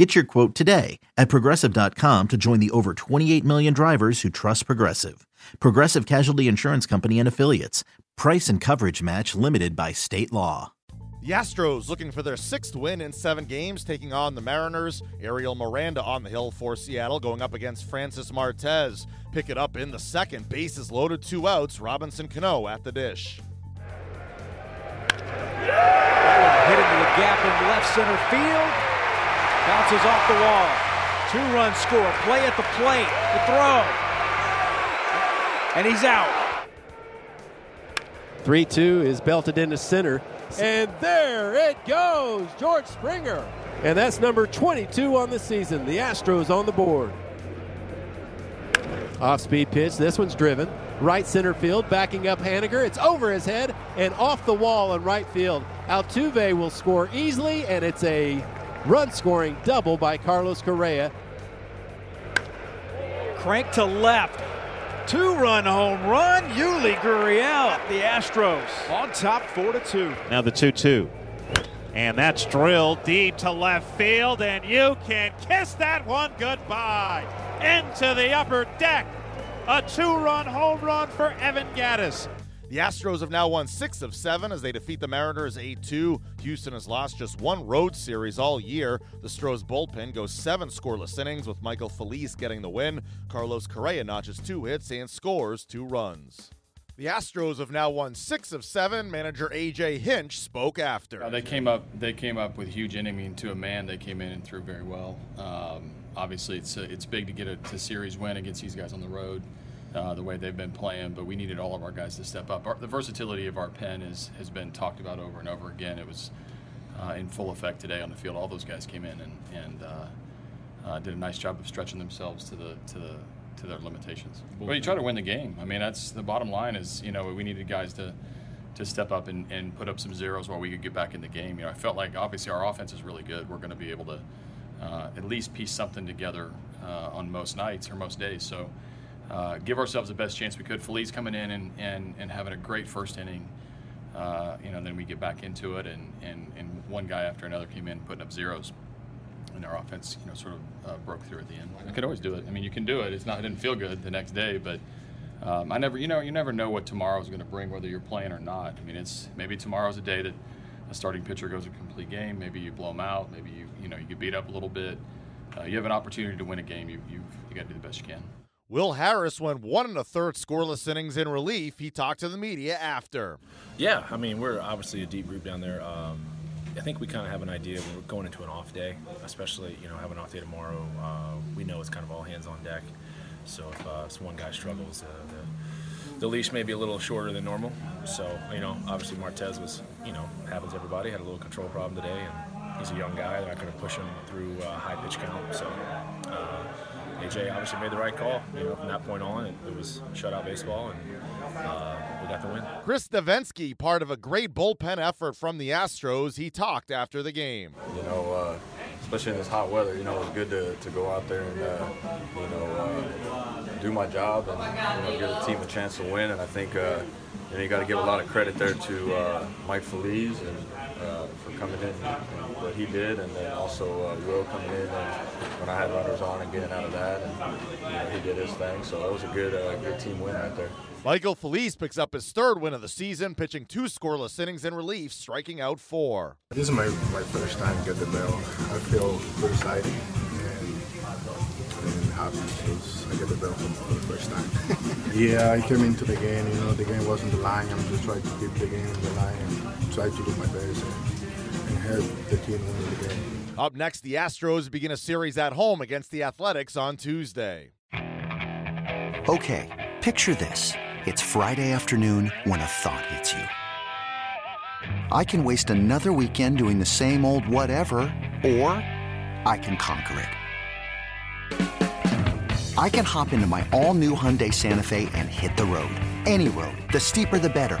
Get your quote today at progressive.com to join the over 28 million drivers who trust Progressive. Progressive Casualty Insurance Company and Affiliates. Price and coverage match limited by state law. The Astros looking for their sixth win in seven games, taking on the Mariners. Ariel Miranda on the hill for Seattle, going up against Francis Martes. Pick it up in the second. Bases loaded, two outs. Robinson Cano at the dish. Hit into the gap in left center field. Bounces off the wall. Two run score. Play at the plate. The throw. And he's out. 3 2 is belted into center. And there it goes. George Springer. And that's number 22 on the season. The Astros on the board. Off speed pitch. This one's driven. Right center field, backing up Haniger. It's over his head and off the wall in right field. Altuve will score easily, and it's a run scoring double by Carlos Correa. Crank to left. Two run home run. Yuli Gurriel. The Astros on top 4 to 2. Now the 2 2. And that's drilled deep to left field, and you can kiss that one goodbye. Into the upper deck. A two run home run for Evan Gattis. The Astros have now won six of seven as they defeat the Mariners 8 2. Houston has lost just one road series all year. The Stros bullpen goes seven scoreless innings with Michael Feliz getting the win. Carlos Correa notches two hits and scores two runs. The Astros have now won six of seven. Manager AJ Hinch spoke after. Uh, they came up. They came up with huge inning. I mean, to a man, they came in and threw very well. Um, obviously, it's it's big to get a to series win against these guys on the road uh, the way they've been playing, but we needed all of our guys to step up. Our, the versatility of our pen is, has been talked about over and over again. It was uh, in full effect today on the field. All those guys came in and, and uh, uh did a nice job of stretching themselves to the to the to their limitations. Well, you try to win the game. I mean, that's the bottom line. Is you know we needed guys to to step up and, and put up some zeros while we could get back in the game. You know, I felt like obviously our offense is really good. We're going to be able to uh, at least piece something together uh, on most nights or most days. So uh, give ourselves the best chance we could. Feliz coming in and, and, and having a great first inning. Uh, you know, then we get back into it, and, and, and one guy after another came in putting up zeros. And our offense, you know, sort of uh, broke through at the end. I could always do it. I mean, you can do it. It's not. It didn't feel good the next day, but um, I never, you know, you never know what tomorrow is going to bring, whether you're playing or not. I mean, it's maybe tomorrow's a day that a starting pitcher goes a complete game. Maybe you blow them out. Maybe you, you know, you get beat up a little bit. Uh, you have an opportunity to win a game. You, you've you got to do the best you can. Will Harris went one and a third scoreless innings in relief. He talked to the media after. Yeah, I mean, we're obviously a deep group down there. Um, I think we kind of have an idea we're going into an off day, especially, you know, have an off day tomorrow. Uh, we know it's kind of all hands on deck. So if, uh, if one guy struggles, uh, the, the leash may be a little shorter than normal. So, you know, obviously Martes was, you know, happens to everybody, had a little control problem today, and he's a young guy. They're not going to push him through uh, high pitch count. So, uh, AJ obviously made the right call. You know, from that point on, it, it was shutout baseball, and uh, we got the win. Chris Devenski, part of a great bullpen effort from the Astros, he talked after the game. You know, uh, especially in this hot weather, you know, it was good to, to go out there and, uh, you know, uh, do my job and, you know, give the team a chance to win. And I think, uh, you know, you got to give a lot of credit there to uh, Mike Feliz and uh, for coming in and what he did, and then also uh, Will coming in and when I had runners on and getting out of that, and you know, he did his thing. So it was a good, uh, good team win right there. Michael Feliz picks up his third win of the season, pitching two scoreless innings in relief, striking out four. This is my, my first time to get the bell. I feel pretty excited and, and happy because I get the bell for the first time. yeah, I came into the game, you know, the game wasn't the line. I'm just trying to keep the game in the line and try to do my best and, and help the team win the game. Up next, the Astros begin a series at home against the Athletics on Tuesday. Okay, picture this. It's Friday afternoon when a thought hits you. I can waste another weekend doing the same old whatever, or I can conquer it. I can hop into my all new Hyundai Santa Fe and hit the road. Any road. The steeper the better.